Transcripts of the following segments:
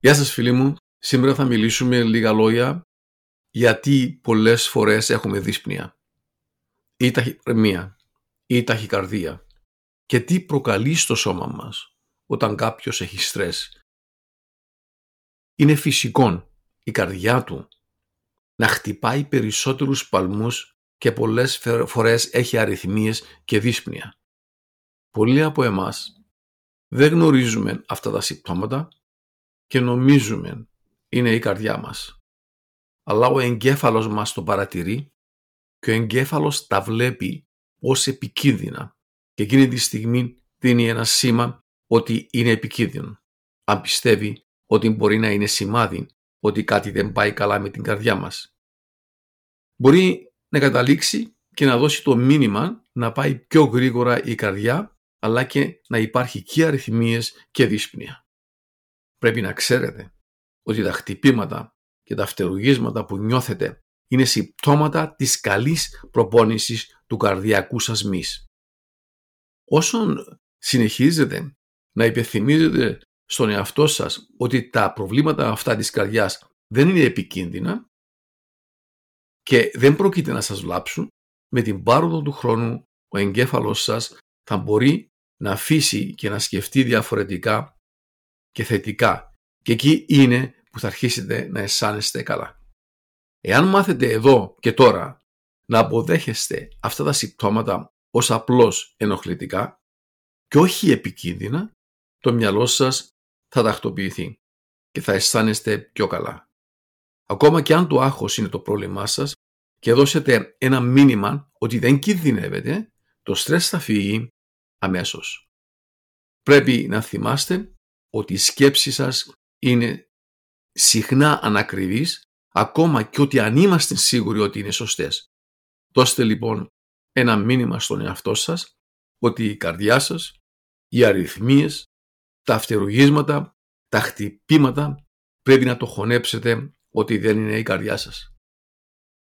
Γεια σας φίλοι μου, σήμερα θα μιλήσουμε λίγα λόγια γιατί πολλές φορές έχουμε δύσπνοια ή ταχυπρεμία ή ταχυκαρδία και τι προκαλεί στο σώμα μας όταν κάποιος έχει στρες. Είναι φυσικό η καρδιά του να χτυπάει περισσότερους παλμούς και πολλές φορές έχει αριθμίες και δύσπνοια. Πολλοί από εμάς δεν γνωρίζουμε αυτά τα συμπτώματα και νομίζουμε είναι η καρδιά μας. Αλλά ο εγκέφαλος μας το παρατηρεί και ο εγκέφαλος τα βλέπει ως επικίνδυνα και εκείνη τη στιγμή δίνει ένα σήμα ότι είναι επικίνδυνο. Αν πιστεύει ότι μπορεί να είναι σημάδι ότι κάτι δεν πάει καλά με την καρδιά μας. Μπορεί να καταλήξει και να δώσει το μήνυμα να πάει πιο γρήγορα η καρδιά αλλά και να υπάρχει και αριθμίες και δύσπνοια. Πρέπει να ξέρετε ότι τα χτυπήματα και τα φτερουγίσματα που νιώθετε είναι συμπτώματα της καλής προπόνησης του καρδιακού σας μυς. Όσον συνεχίζετε να υπενθυμίζετε στον εαυτό σας ότι τα προβλήματα αυτά της καρδιάς δεν είναι επικίνδυνα και δεν πρόκειται να σας βλάψουν, με την πάροδο του χρόνου ο εγκέφαλος σας θα μπορεί να αφήσει και να σκεφτεί διαφορετικά και θετικά και εκεί είναι που θα αρχίσετε να αισθάνεστε καλά. Εάν μάθετε εδώ και τώρα να αποδέχεστε αυτά τα συμπτώματα ως απλώς ενοχλητικά και όχι επικίνδυνα, το μυαλό σας θα τακτοποιηθεί και θα αισθάνεστε πιο καλά. Ακόμα και αν το άγχος είναι το πρόβλημά σας και δώσετε ένα μήνυμα ότι δεν κινδυνεύετε, το στρες θα φύγει αμέσως. Πρέπει να θυμάστε ότι οι σκέψεις σας είναι συχνά ανακριβείς ακόμα και ότι αν είμαστε σίγουροι ότι είναι σωστές. Δώστε λοιπόν ένα μήνυμα στον εαυτό σας ότι η καρδιά σας, οι αριθμίες, τα αυτερουγίσματα, τα χτυπήματα πρέπει να το χωνέψετε ότι δεν είναι η καρδιά σας.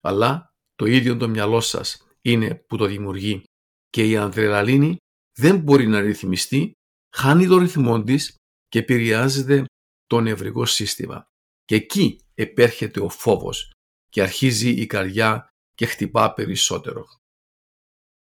Αλλά το ίδιο το μυαλό σας είναι που το δημιουργεί και η ανδρελαλίνη δεν μπορεί να ρυθμιστεί, χάνει το ρυθμό της και επηρεάζεται το νευρικό σύστημα. Και εκεί επέρχεται ο φόβος και αρχίζει η καρδιά και χτυπά περισσότερο.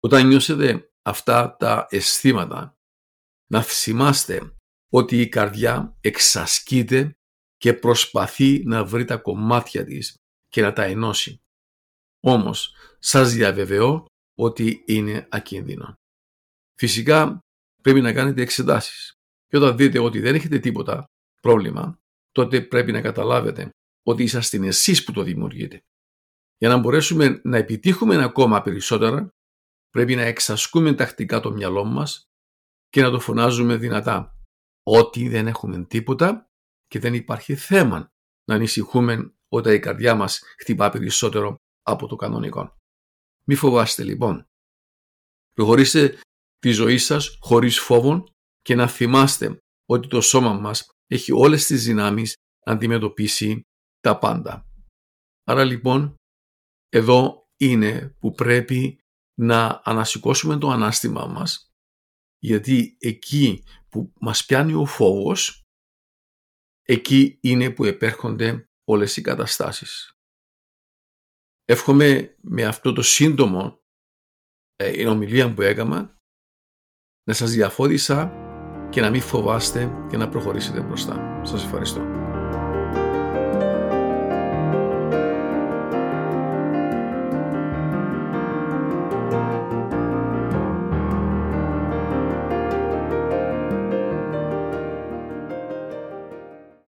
Όταν νιώσετε αυτά τα αισθήματα, να θυμάστε ότι η καρδιά εξασκείται και προσπαθεί να βρει τα κομμάτια της και να τα ενώσει. Όμως, σας διαβεβαιώ ότι είναι ακίνδυνο. Φυσικά, πρέπει να κάνετε εξετάσεις. Και όταν δείτε ότι δεν έχετε τίποτα πρόβλημα, τότε πρέπει να καταλάβετε ότι είσαστε εσείς που το δημιουργείτε. Για να μπορέσουμε να επιτύχουμε ακόμα περισσότερα, πρέπει να εξασκούμε τακτικά το μυαλό μας και να το φωνάζουμε δυνατά. Ότι δεν έχουμε τίποτα και δεν υπάρχει θέμα να ανησυχούμε όταν η καρδιά μας χτυπά περισσότερο από το κανονικό. Μη φοβάστε λοιπόν. Προχωρήστε τη ζωή σας χωρίς φόβων και να θυμάστε ότι το σώμα μας έχει όλες τις δυνάμεις να αντιμετωπίσει τα πάντα. Άρα λοιπόν, εδώ είναι που πρέπει να ανασηκώσουμε το ανάστημά μας, γιατί εκεί που μας πιάνει ο φόβος, εκεί είναι που επέρχονται όλες οι καταστάσεις. Εύχομαι με αυτό το σύντομο ε, ομιλία που έκανα να σας διαφώτισα και να μην φοβάστε και να προχωρήσετε μπροστά. Σας ευχαριστώ.